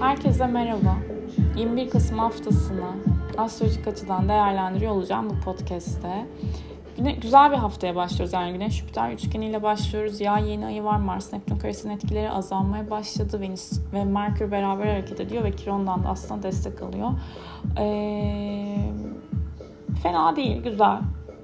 Herkese merhaba. 21 Kasım haftasını astrolojik açıdan değerlendiriyor olacağım bu podcast'te. Güne, güzel bir haftaya başlıyoruz. Yani Güneş Jüpiter üçgeniyle başlıyoruz. Ya yeni ayı var. Mars Neptün karesinin etkileri azalmaya başladı. Venüs ve Merkür beraber hareket ediyor ve Kiron'dan da aslında destek alıyor. Ee, fena değil. Güzel.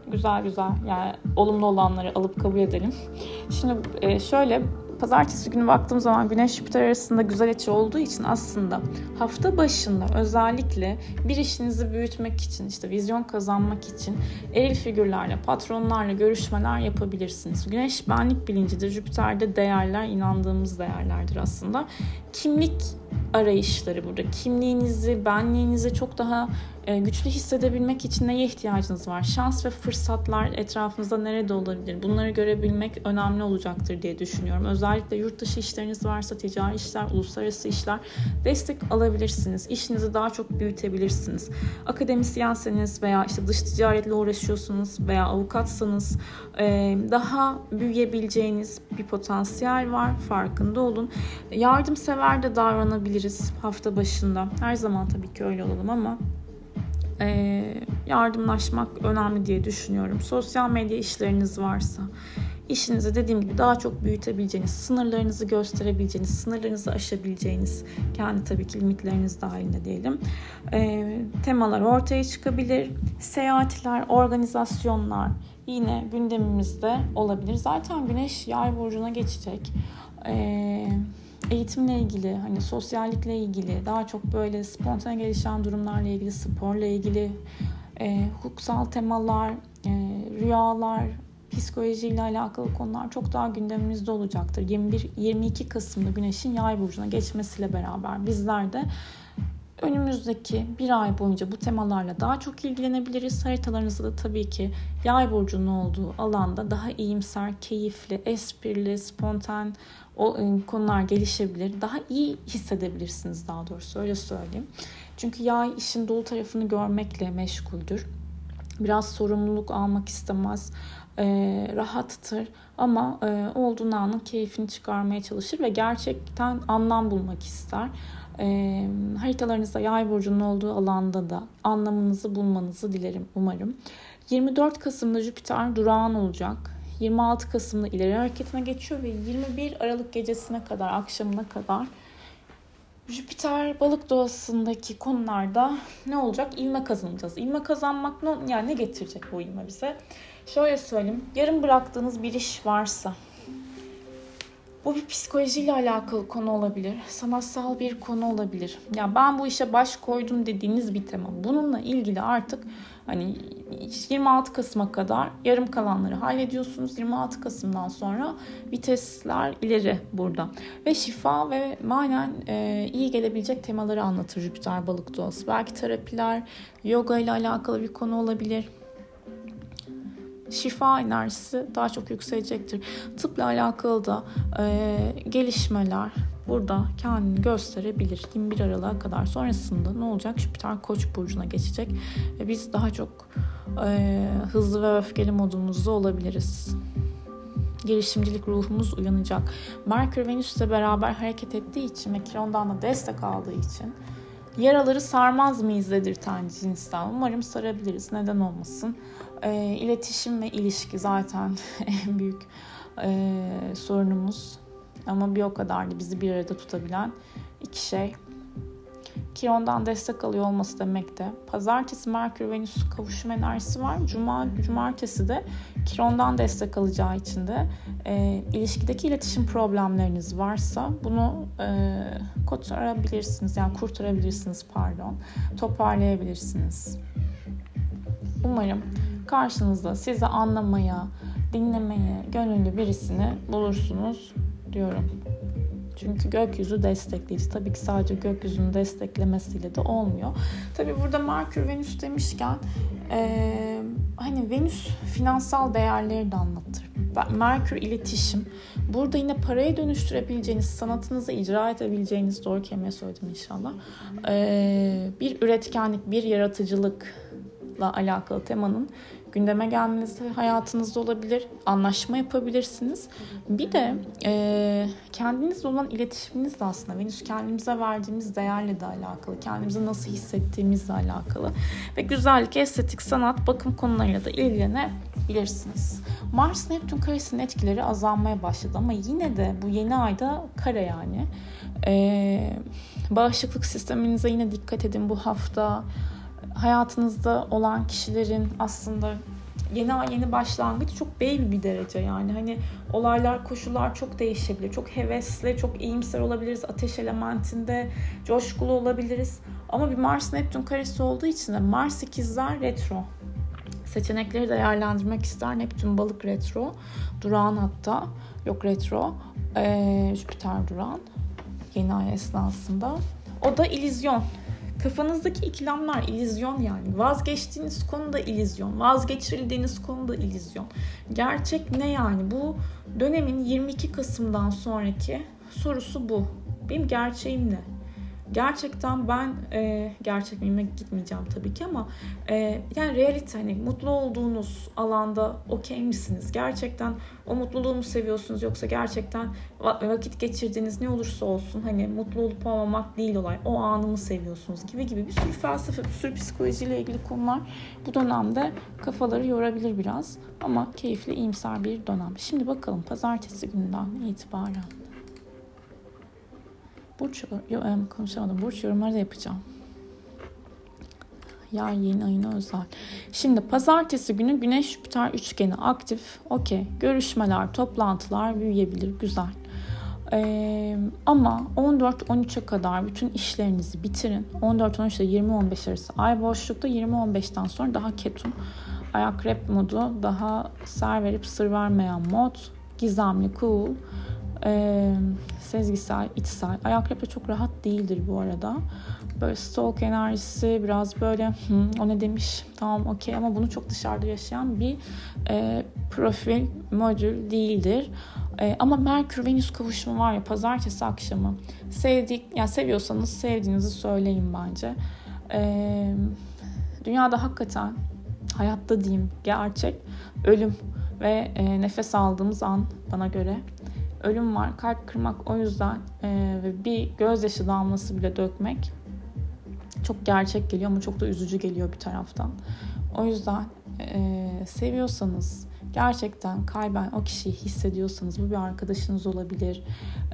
Güzel güzel. Yani olumlu olanları alıp kabul edelim. Şimdi e, şöyle pazartesi günü baktığım zaman Güneş Jüpiter arasında güzel açı olduğu için aslında hafta başında özellikle bir işinizi büyütmek için işte vizyon kazanmak için eril figürlerle, patronlarla görüşmeler yapabilirsiniz. Güneş benlik bilincidir. Jüpiter'de değerler inandığımız değerlerdir aslında. Kimlik arayışları burada. Kimliğinizi, benliğinizi çok daha e, güçlü hissedebilmek için neye ihtiyacınız var? Şans ve fırsatlar etrafınızda nerede olabilir? Bunları görebilmek önemli olacaktır diye düşünüyorum. Özellikle yurt dışı işleriniz varsa, ticari işler, uluslararası işler destek alabilirsiniz. İşinizi daha çok büyütebilirsiniz. Akademisyenseniz veya işte dış ticaretle uğraşıyorsunuz veya avukatsanız e, daha büyüyebileceğiniz bir potansiyel var. Farkında olun. Yardımsever de davranabiliriz hafta başında. Her zaman tabii ki öyle olalım ama e, yardımlaşmak önemli diye düşünüyorum. Sosyal medya işleriniz varsa işinizi dediğim gibi daha çok büyütebileceğiniz, sınırlarınızı gösterebileceğiniz, sınırlarınızı aşabileceğiniz, kendi tabii ki limitleriniz dahilinde diyelim. E, temalar ortaya çıkabilir. Seyahatler, organizasyonlar yine gündemimizde olabilir. Zaten Güneş Yay burcuna geçecek. Eee eğitimle ilgili, hani sosyallikle ilgili, daha çok böyle spontane gelişen durumlarla ilgili, sporla ilgili, e, hukuksal temalar, e, rüyalar, psikolojiyle alakalı konular çok daha gündemimizde olacaktır. 21-22 Kasım'da Güneş'in Yay burcuna geçmesiyle beraber bizler de önümüzdeki bir ay boyunca bu temalarla daha çok ilgilenebiliriz. Haritalarınızda da tabii ki yay burcunun olduğu alanda daha iyimser, keyifli, esprili, spontan o e, konular gelişebilir. Daha iyi hissedebilirsiniz daha doğrusu öyle söyleyeyim. Çünkü yay işin dolu tarafını görmekle meşguldür. Biraz sorumluluk almak istemez. E, rahattır ama e, olduğun anın keyfini çıkarmaya çalışır ve gerçekten anlam bulmak ister. E, haritalarınızda yay burcunun olduğu alanda da anlamınızı bulmanızı dilerim umarım. 24 Kasım'da Jüpiter durağan olacak. 26 Kasım'da ileri hareketine geçiyor ve 21 Aralık gecesine kadar, akşamına kadar Jüpiter balık doğasındaki konularda ne olacak? İlme kazanacağız. İlme kazanmak ne, yani ne getirecek bu ilme bize? Şöyle söyleyeyim. Yarım bıraktığınız bir iş varsa bu bir psikolojiyle alakalı konu olabilir. Sanatsal bir konu olabilir. Ya ben bu işe baş koydum dediğiniz bir tema. Bununla ilgili artık hani 26 Kasım'a kadar yarım kalanları hallediyorsunuz. 26 Kasım'dan sonra vitesler ileri burada. Ve şifa ve manen e, iyi gelebilecek temaları anlatır Jüpiter balık doğası. Belki terapiler, yoga ile alakalı bir konu olabilir şifa enerjisi daha çok yükselecektir. Tıpla alakalı da e, gelişmeler burada kendini gösterebilir. 21 Aralık'a kadar sonrasında ne olacak? Jüpiter Koç burcuna geçecek ve biz daha çok e, hızlı ve öfkeli modumuzda olabiliriz. Girişimcilik ruhumuz uyanacak. Merkür Venüs ile beraber hareket ettiği için ve Kiron'dan da destek aldığı için yaraları sarmaz mıyız dedirten cinsten. Umarım sarabiliriz. Neden olmasın? E, iletişim ve ilişki zaten en büyük e, sorunumuz. Ama bir o kadar da bizi bir arada tutabilen iki şey. Kiron'dan destek alıyor olması demek de. Pazartesi Merkür Venüs kavuşum enerjisi var. Cuma cumartesi de Kiron'dan destek alacağı için de e, ilişkideki iletişim problemleriniz varsa bunu e, kurtarabilirsiniz. Yani kurtarabilirsiniz pardon. Toparlayabilirsiniz. Umarım karşınızda sizi anlamaya, dinlemeye gönüllü birisini bulursunuz diyorum. Çünkü gökyüzü destekleyici. Tabii ki sadece gökyüzünün desteklemesiyle de olmuyor. Tabii burada Merkür Venüs demişken e, hani Venüs finansal değerleri de anlatır. Merkür iletişim. Burada yine paraya dönüştürebileceğiniz, sanatınızı icra edebileceğiniz, doğru kelime söyledim inşallah. Ee, bir üretkenlik, bir yaratıcılıkla alakalı temanın gündeme gelmeniz hayatınızda olabilir. Anlaşma yapabilirsiniz. Bir de e, kendinizle olan iletişiminiz de aslında Venüs kendimize verdiğimiz değerle de alakalı. Kendimizi nasıl hissettiğimizle alakalı. Ve güzellik, estetik, sanat, bakım konularıyla da ilgilenebilirsiniz. Mars Neptün karesinin etkileri azalmaya başladı ama yine de bu yeni ayda kare yani. Ee, bağışıklık sisteminize yine dikkat edin bu hafta hayatınızda olan kişilerin aslında yeni yeni başlangıç çok baby bir derece yani. Hani olaylar koşullar çok değişebilir. Çok hevesli çok iyimser olabiliriz. Ateş elementinde coşkulu olabiliriz. Ama bir Mars Neptün karesi olduğu için de Mars ikizler retro. Seçenekleri değerlendirmek ister. Neptün balık retro durağan hatta. Yok retro. Ee, Jüpiter duran yeni ay esnasında. O da ilizyon Kafanızdaki ikilemler ilizyon yani. Vazgeçtiğiniz konu da ilizyon. Vazgeçirildiğiniz konu da ilizyon. Gerçek ne yani? Bu dönemin 22 Kasım'dan sonraki sorusu bu. Benim gerçeğim ne? Gerçekten ben e, gerçek miyime gitmeyeceğim tabii ki ama e, yani realite hani mutlu olduğunuz alanda okey misiniz? Gerçekten o mutluluğu mu seviyorsunuz yoksa gerçekten vakit geçirdiğiniz ne olursa olsun hani mutlu olup olmamak değil olay. O anı mı seviyorsunuz gibi gibi bir sürü felsefe, bir sürü psikolojiyle ilgili konular bu dönemde kafaları yorabilir biraz ama keyifli, iyimser bir dönem. Şimdi bakalım pazartesi günden itibaren Burç konuşamadım. Burç yorumları da yapacağım. Ya yeni ayına özel. Şimdi pazartesi günü Güneş Jüpiter üçgeni aktif. Okey. Görüşmeler, toplantılar büyüyebilir. Güzel. Ee, ama 14-13'e kadar bütün işlerinizi bitirin. 14-13 ile 20-15 arası ay boşlukta 20-15'ten sonra daha ketum. Ayak rap modu daha ser verip sır vermeyen mod. Gizemli, cool e, sezgisel, içsel. Ayak rapte çok rahat değildir bu arada. Böyle stalk enerjisi biraz böyle Hı, o ne demiş tamam okey ama bunu çok dışarıda yaşayan bir e, profil modül değildir. E, ama Merkür Venüs kavuşumu var ya pazartesi akşamı. Sevdik, yani seviyorsanız sevdiğinizi söyleyin bence. E, dünyada hakikaten hayatta diyeyim gerçek ölüm ve e, nefes aldığımız an bana göre ölüm var. Kalp kırmak o yüzden e, ve bir gözyaşı damlası bile dökmek çok gerçek geliyor ama çok da üzücü geliyor bir taraftan. O yüzden e, seviyorsanız gerçekten kalben o kişiyi hissediyorsanız bu bir arkadaşınız olabilir,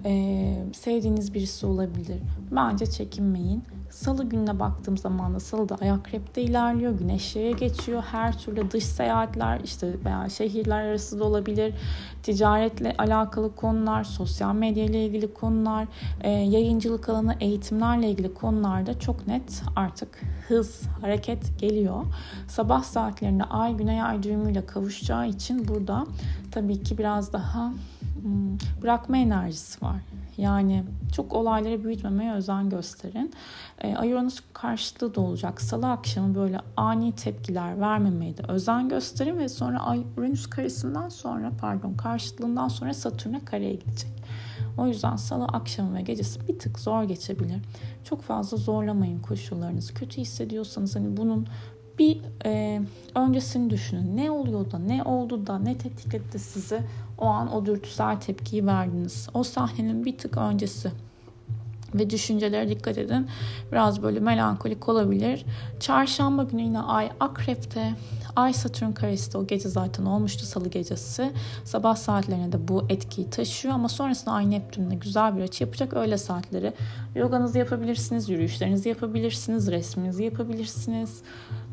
e, sevdiğiniz birisi olabilir. Bence çekinmeyin. Salı gününe baktığım zaman da salıda akrepte ilerliyor. Güneş yaya geçiyor. Her türlü dış seyahatler işte veya şehirler arası da olabilir. Ticaretle alakalı konular, sosyal medya ile ilgili konular, e, yayıncılık alanı, eğitimlerle ilgili konularda çok net artık hız, hareket geliyor. Sabah saatlerinde ay güney ay düğümüyle kavuşacağı için burada tabii ki biraz daha hmm, bırakma enerjisi var. Yani çok olayları büyütmemeye özen gösterin. E, Ayuranüs karşıtı da olacak. Salı akşamı böyle ani tepkiler vermemeye de özen gösterin ve sonra Ayuranüs karesinden sonra pardon karşıtlığından sonra Satürn'e kareye gidecek. O yüzden salı akşamı ve gecesi bir tık zor geçebilir. Çok fazla zorlamayın koşullarınızı. Kötü hissediyorsanız hani bunun bir e, öncesini düşünün. Ne oluyor da, ne oldu da, ne tetikledi sizi o an o dürtüsel tepkiyi verdiniz. O sahnenin bir tık öncesi ve düşüncelere dikkat edin. Biraz böyle melankolik olabilir. Çarşamba günü yine Ay Akrep'te. Ay Satürn karesi o gece zaten olmuştu salı gecesi. Sabah saatlerine de bu etkiyi taşıyor ama sonrasında Ay Neptün'le güzel bir açı yapacak. Öyle saatleri yoganızı yapabilirsiniz, yürüyüşlerinizi yapabilirsiniz, resminizi yapabilirsiniz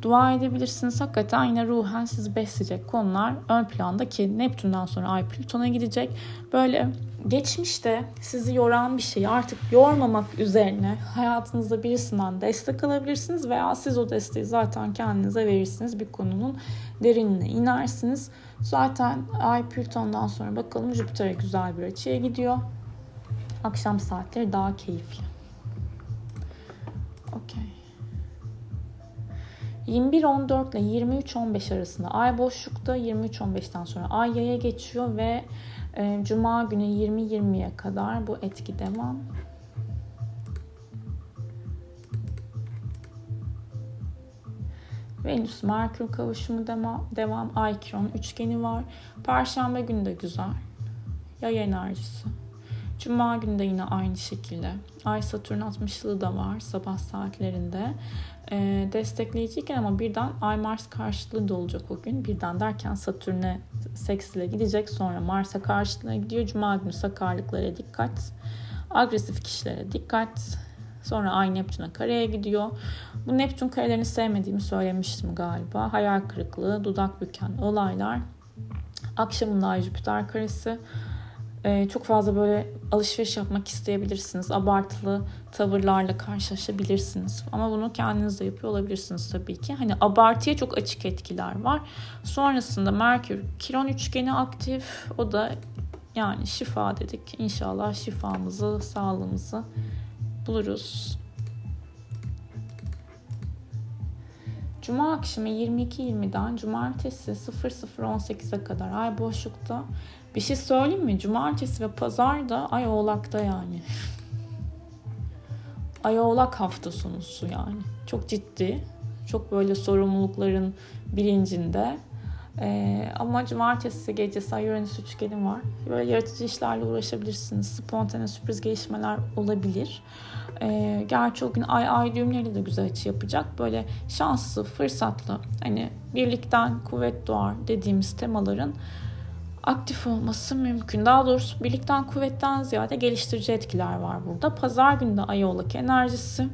dua edebilirsiniz. Hakikaten yine ruhen sizi besleyecek konular ön planda ki Neptün'den sonra Ay Plüton'a gidecek. Böyle geçmişte sizi yoran bir şeyi artık yormamak üzerine hayatınızda birisinden destek alabilirsiniz veya siz o desteği zaten kendinize verirsiniz. Bir konunun derinine inersiniz. Zaten Ay Plüton'dan sonra bakalım Jüpiter'e güzel bir açıya gidiyor. Akşam saatleri daha keyifli. Okey. 21-14 ile 23-15 arasında ay boşlukta 23-15'ten sonra ay yaya geçiyor ve cuma günü 20-20'ye kadar bu etki devam. Venüs Merkür kavuşumu devam, devam Ay Kiron üçgeni var. Perşembe günü de güzel. Yay enerjisi. Cuma günü de yine aynı şekilde. Ay Satürn 60'lığı da var sabah saatlerinde. Ee, destekleyiciyken ama birden Ay Mars karşıtlığı da olacak o gün. Birden derken Satürn'e seksiyle gidecek sonra Mars'a karşıtlığa gidiyor. Cuma günü sakarlıklara dikkat. Agresif kişilere dikkat. Sonra Ay Neptün'e kareye gidiyor. Bu Neptün karelerini sevmediğimi söylemiştim galiba. Hayal kırıklığı, dudak büken olaylar. Akşamında Ay Jüpiter karesi. Ee, çok fazla böyle alışveriş yapmak isteyebilirsiniz. Abartılı tavırlarla karşılaşabilirsiniz. Ama bunu kendiniz de yapıyor olabilirsiniz tabii ki. Hani abartıya çok açık etkiler var. Sonrasında Merkür, Kiron üçgeni aktif. O da yani şifa dedik. İnşallah şifamızı, sağlığımızı buluruz. Cuma akşamı 22.20'den cumartesi 00.18'e kadar ay boşlukta. Bir şey söyleyeyim mi? Cumartesi ve pazar da ay oğlakta yani. ay oğlak hafta sonusu yani. Çok ciddi. Çok böyle sorumlulukların bilincinde. Ee, ama cumartesi gecesi ay Uranüs üçgeni var. Böyle yaratıcı işlerle uğraşabilirsiniz. Spontane sürpriz gelişmeler olabilir. Ee, gerçi o gün ay ay düğümleri de güzel açı yapacak. Böyle şanslı, fırsatlı, hani birlikten kuvvet doğar dediğimiz temaların aktif olması mümkün. Daha doğrusu birlikten kuvvetten ziyade geliştirici etkiler var burada. Pazar günü de ay oğlak enerjisi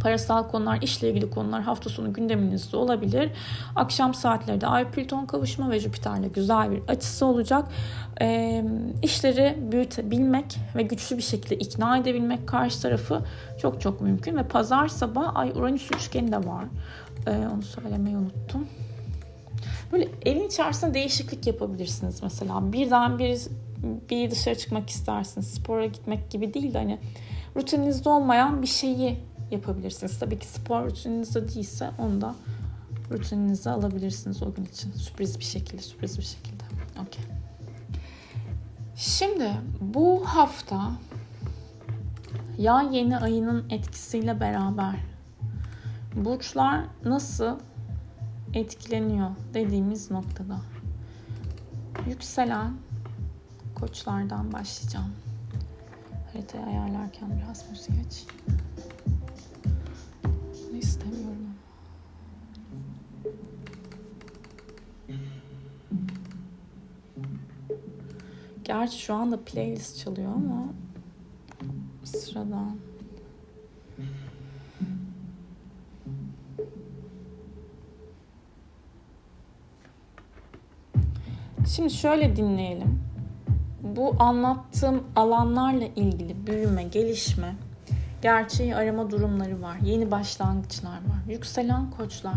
parasal konular, işle ilgili konular hafta sonu gündeminizde olabilir. Akşam saatlerinde Ay Plüton kavuşma ve Jüpiter'le güzel bir açısı olacak. E, işleri büyütebilmek ve güçlü bir şekilde ikna edebilmek karşı tarafı çok çok mümkün. Ve pazar sabah Ay Uranüs üçgeni de var. E, onu söylemeyi unuttum. Böyle evin içerisinde değişiklik yapabilirsiniz mesela. Birden bir bir dışarı çıkmak istersiniz. Spora gitmek gibi değil de hani rutininizde olmayan bir şeyi yapabilirsiniz. Tabii ki spor rutininizde değilse onu da rutininize alabilirsiniz o gün için. Sürpriz bir şekilde, sürpriz bir şekilde. Okey. Şimdi bu hafta ya yeni ayının etkisiyle beraber burçlar nasıl etkileniyor dediğimiz noktada yükselen koçlardan başlayacağım. Haritayı ayarlarken biraz müzik açayım. istemiyorum. Gerçi şu anda playlist çalıyor ama sıradan. Şimdi şöyle dinleyelim. Bu anlattığım alanlarla ilgili büyüme, gelişme, gerçeği arama durumları var. Yeni başlangıçlar var. Yükselen koçlar.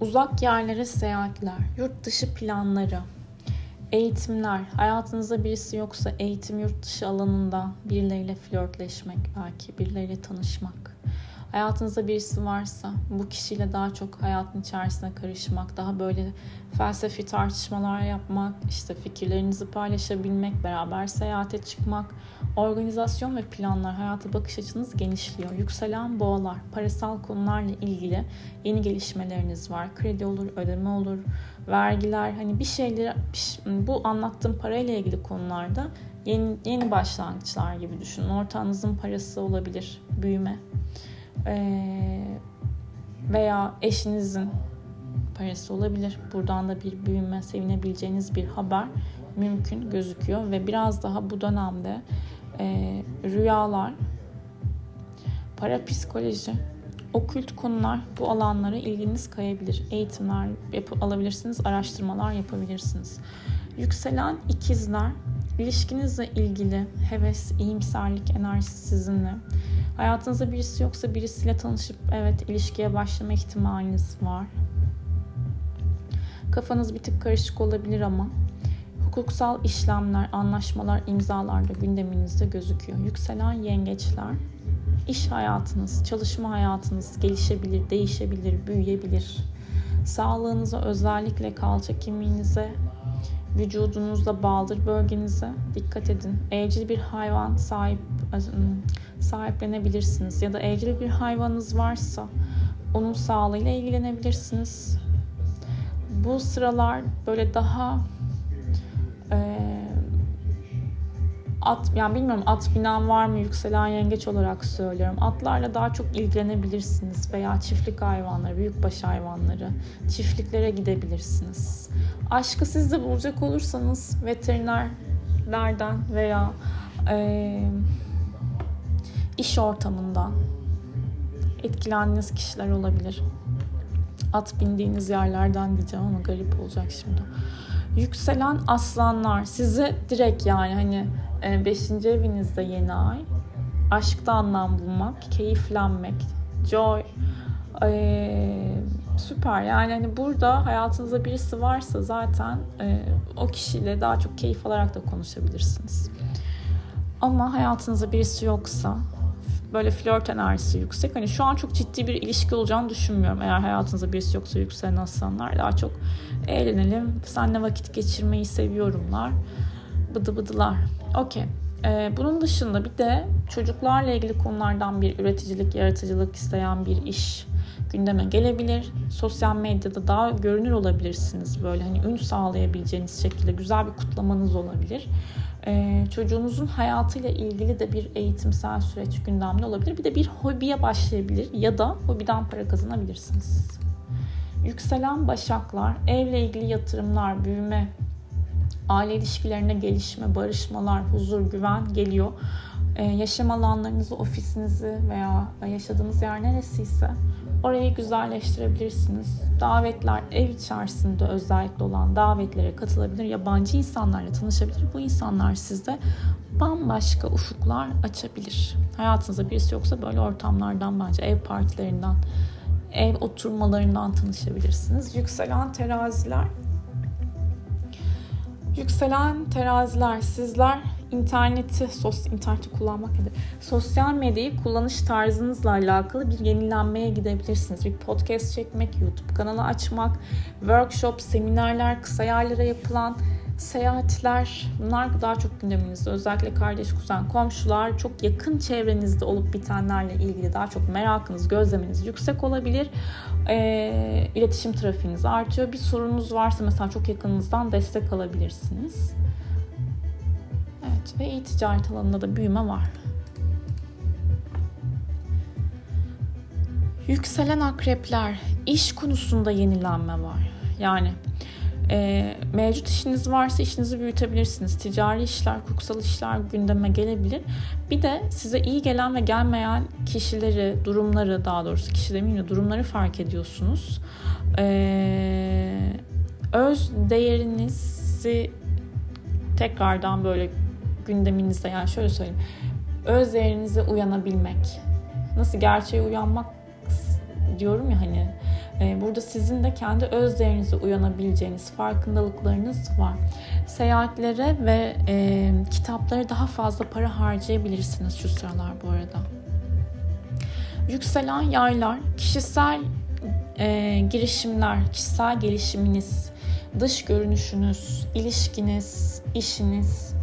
Uzak yerlere seyahatler, yurt dışı planları, eğitimler, hayatınızda birisi yoksa eğitim yurt dışı alanında birileriyle flörtleşmek belki, birileriyle tanışmak Hayatınızda birisi varsa bu kişiyle daha çok hayatın içerisine karışmak, daha böyle felsefi tartışmalar yapmak, işte fikirlerinizi paylaşabilmek, beraber seyahate çıkmak, organizasyon ve planlar, hayata bakış açınız genişliyor. Yükselen boğalar, parasal konularla ilgili yeni gelişmeleriniz var. Kredi olur, ödeme olur, vergiler, hani bir şeyleri bu anlattığım parayla ilgili konularda yeni, yeni başlangıçlar gibi düşünün. Ortağınızın parası olabilir, büyüme veya eşinizin parası olabilir. Buradan da bir büyüme, sevinebileceğiniz bir haber mümkün gözüküyor ve biraz daha bu dönemde e, rüyalar, parapsikoloji, okült konular bu alanlara ilginiz kayabilir. Eğitimler yap- alabilirsiniz, araştırmalar yapabilirsiniz. Yükselen ikizler, ilişkinizle ilgili heves, iyimserlik enerjisi sizinle. Hayatınızda birisi yoksa birisiyle tanışıp evet ilişkiye başlama ihtimaliniz var. Kafanız bir tık karışık olabilir ama Hukuksal işlemler, anlaşmalar, imzalarda gündeminizde gözüküyor. Yükselen yengeçler, iş hayatınız, çalışma hayatınız gelişebilir, değişebilir, büyüyebilir. Sağlığınıza özellikle kalça kemiğinize, vücudunuzda baldır bölgenize dikkat edin. Evcil bir hayvan sahip sahiplenebilirsiniz ya da evcil bir hayvanınız varsa onun sağlığıyla ilgilenebilirsiniz. Bu sıralar böyle daha e, at yani bilmiyorum at binen var mı yükselen yengeç olarak söylüyorum. Atlarla daha çok ilgilenebilirsiniz veya çiftlik hayvanları, büyükbaş hayvanları, çiftliklere gidebilirsiniz. Aşkı siz de bulacak olursanız veterinerlerden veya e, iş ortamından etkilendiğiniz kişiler olabilir. At bindiğiniz yerlerden diyeceğim ama garip olacak şimdi. Yükselen aslanlar size direkt yani hani 5. E, evinizde yeni ay aşkta anlam bulmak, keyiflenmek, joy ee, süper yani hani burada hayatınızda birisi varsa zaten e, o kişiyle daha çok keyif alarak da konuşabilirsiniz. Ama hayatınızda birisi yoksa böyle flört enerjisi yüksek. Hani şu an çok ciddi bir ilişki olacağını düşünmüyorum. Eğer hayatınızda birisi yoksa yükselen aslanlar daha çok eğlenelim. Senle vakit geçirmeyi seviyorumlar. Bıdı bıdılar. Okey. Ee, bunun dışında bir de çocuklarla ilgili konulardan bir üreticilik, yaratıcılık isteyen bir iş gündeme gelebilir. Sosyal medyada daha görünür olabilirsiniz. Böyle hani ün sağlayabileceğiniz şekilde güzel bir kutlamanız olabilir. Ee, çocuğunuzun hayatıyla ilgili de bir eğitimsel süreç gündemde olabilir. Bir de bir hobiye başlayabilir ya da hobiden para kazanabilirsiniz. Yükselen başaklar, evle ilgili yatırımlar, büyüme, aile ilişkilerine gelişme, barışmalar, huzur, güven geliyor. Ee, yaşam alanlarınızı, ofisinizi veya yaşadığınız yer neresiyse orayı güzelleştirebilirsiniz. Davetler ev içerisinde özellikle olan davetlere katılabilir, yabancı insanlarla tanışabilir. Bu insanlar sizde bambaşka ufuklar açabilir. Hayatınızda birisi yoksa böyle ortamlardan bence ev partilerinden, ev oturmalarından tanışabilirsiniz. Yükselen teraziler Yükselen teraziler sizler interneti, sos, interneti kullanmak nedir? Sosyal medyayı kullanış tarzınızla alakalı bir yenilenmeye gidebilirsiniz. Bir podcast çekmek, YouTube kanalı açmak, workshop, seminerler, kısa yerlere yapılan seyahatler bunlar daha çok gündeminizde. Özellikle kardeş, kuzen, komşular çok yakın çevrenizde olup bitenlerle ilgili daha çok merakınız, gözleminiz yüksek olabilir. E, iletişim trafiğiniz artıyor. Bir sorunuz varsa mesela çok yakınınızdan destek alabilirsiniz. Evet ve e-ticaret alanında da büyüme var. Yükselen akrepler, iş konusunda yenilenme var. Yani e, mevcut işiniz varsa işinizi büyütebilirsiniz. Ticari işler, hukuksal işler gündeme gelebilir. Bir de size iyi gelen ve gelmeyen kişileri, durumları daha doğrusu kişi demeyeyim de durumları fark ediyorsunuz. E, öz değerinizi tekrardan böyle gündeminizde yani şöyle söyleyeyim. Öz değerinize uyanabilmek. Nasıl gerçeğe uyanmak diyorum ya hani burada sizin de kendi öz değerinize uyanabileceğiniz farkındalıklarınız var. Seyahatlere ve e, kitaplara daha fazla para harcayabilirsiniz şu sıralar bu arada. Yükselen yaylar, kişisel e, girişimler, kişisel gelişiminiz, dış görünüşünüz, ilişkiniz, işiniz,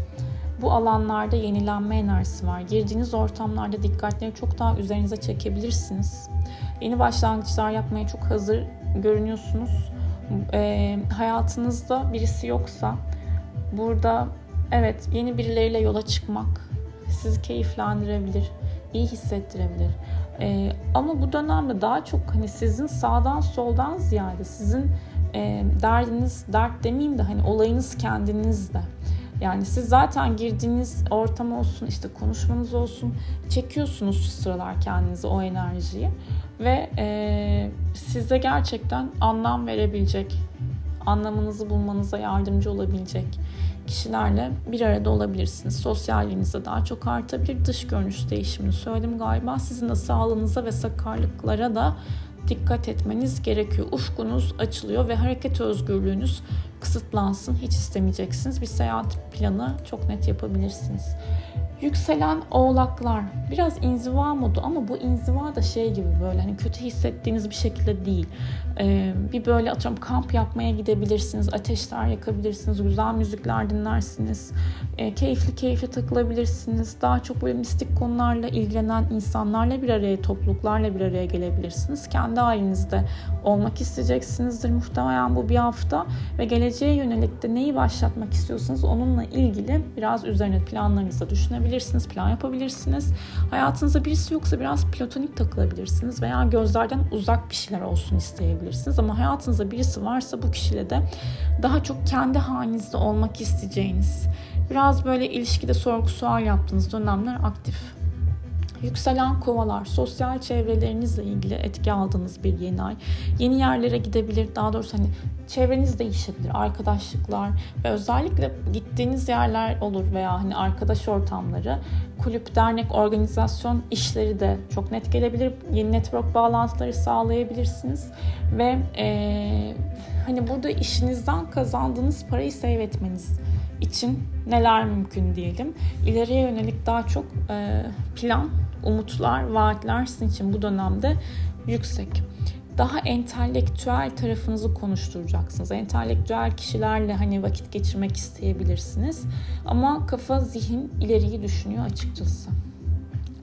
bu alanlarda yenilenme enerjisi var. Girdiğiniz ortamlarda dikkatleri çok daha üzerinize çekebilirsiniz. Yeni başlangıçlar yapmaya çok hazır görünüyorsunuz. E, hayatınızda birisi yoksa burada evet yeni birileriyle yola çıkmak sizi keyiflendirebilir, iyi hissettirebilir. E, ama bu dönemde daha çok hani sizin sağdan soldan ziyade sizin e, derdiniz, dert demeyeyim de hani olayınız kendinizde. Yani siz zaten girdiğiniz ortam olsun, işte konuşmanız olsun, çekiyorsunuz şu sıralar kendinize o enerjiyi ve e, size gerçekten anlam verebilecek, anlamınızı bulmanıza yardımcı olabilecek kişilerle bir arada olabilirsiniz. Sosyalliğiniz de daha çok artabilir. Dış görünüş değişimini söyledim galiba. Sizin de sağlığınıza ve sakarlıklara da dikkat etmeniz gerekiyor. Ufkunuz açılıyor ve hareket özgürlüğünüz kısıtlansın hiç istemeyeceksiniz. Bir seyahat planı çok net yapabilirsiniz. Yükselen oğlaklar biraz inziva modu ama bu inziva da şey gibi böyle hani kötü hissettiğiniz bir şekilde değil. Ee, bir böyle atıyorum kamp yapmaya gidebilirsiniz, ateşler yakabilirsiniz, güzel müzikler dinlersiniz, e, keyifli keyifli takılabilirsiniz. Daha çok böyle mistik konularla ilgilenen insanlarla bir araya, topluluklarla bir araya gelebilirsiniz. Kendi halinizde olmak isteyeceksinizdir muhtemelen bu bir hafta ve geleceğe yönelik de neyi başlatmak istiyorsanız onunla ilgili biraz üzerine planlarınızda düşünebilirsiniz, plan yapabilirsiniz. Hayatınızda birisi yoksa biraz platonik takılabilirsiniz veya gözlerden uzak bir şeyler olsun isteyebilirsiniz. Ama hayatınızda birisi varsa bu kişiyle de daha çok kendi halinizde olmak isteyeceğiniz, biraz böyle ilişkide sorgu sual yaptığınız dönemler aktif. Yükselen kovalar, sosyal çevrelerinizle ilgili etki aldığınız bir yeni ay. Yeni yerlere gidebilir, daha doğrusu hani çevreniz değişebilir, arkadaşlıklar ve özellikle gittiğiniz yerler olur veya hani arkadaş ortamları, kulüp, dernek, organizasyon işleri de çok net gelebilir. Yeni network bağlantıları sağlayabilirsiniz ve ee, hani burada işinizden kazandığınız parayı save etmeniz için neler mümkün diyelim. İleriye yönelik daha çok e, plan, umutlar, vaatler sizin için bu dönemde yüksek. Daha entelektüel tarafınızı konuşturacaksınız. Entelektüel kişilerle hani vakit geçirmek isteyebilirsiniz. Ama kafa, zihin ileriyi düşünüyor açıkçası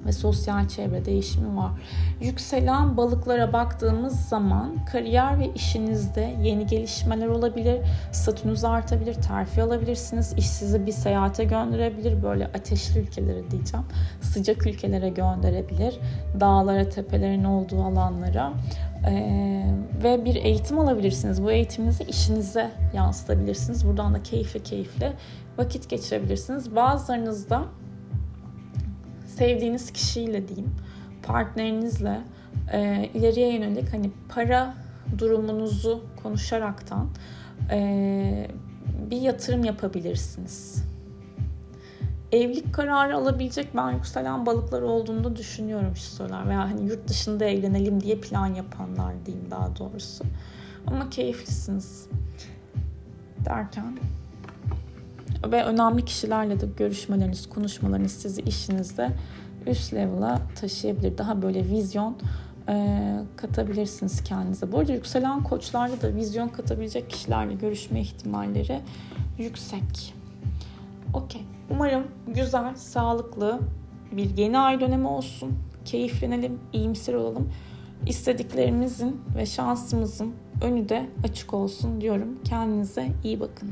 ve sosyal çevre değişimi var. Yükselen balıklara baktığımız zaman kariyer ve işinizde yeni gelişmeler olabilir, statünüz artabilir, terfi alabilirsiniz, iş sizi bir seyahate gönderebilir, böyle ateşli ülkelere diyeceğim, sıcak ülkelere gönderebilir, dağlara, tepelerin olduğu alanlara. Ee, ve bir eğitim alabilirsiniz. Bu eğitiminizi işinize yansıtabilirsiniz. Buradan da keyifli keyifli vakit geçirebilirsiniz. Bazılarınız da sevdiğiniz kişiyle diyeyim, partnerinizle e, ileriye yönelik hani para durumunuzu konuşaraktan e, bir yatırım yapabilirsiniz. Evlilik kararı alabilecek ben yükselen balıklar olduğunu düşünüyorum şu sıralar. Veya hani yurt dışında evlenelim diye plan yapanlar diyeyim daha doğrusu. Ama keyiflisiniz derken ve önemli kişilerle de görüşmeleriniz, konuşmalarınız sizi işinizde üst level'a taşıyabilir. Daha böyle vizyon e, katabilirsiniz kendinize. Bu arada yükselen koçlarda da vizyon katabilecek kişilerle görüşme ihtimalleri yüksek. Okey. Umarım güzel, sağlıklı bir yeni ay dönemi olsun. Keyiflenelim, iyimser olalım. İstediklerimizin ve şansımızın önü de açık olsun diyorum. Kendinize iyi bakın.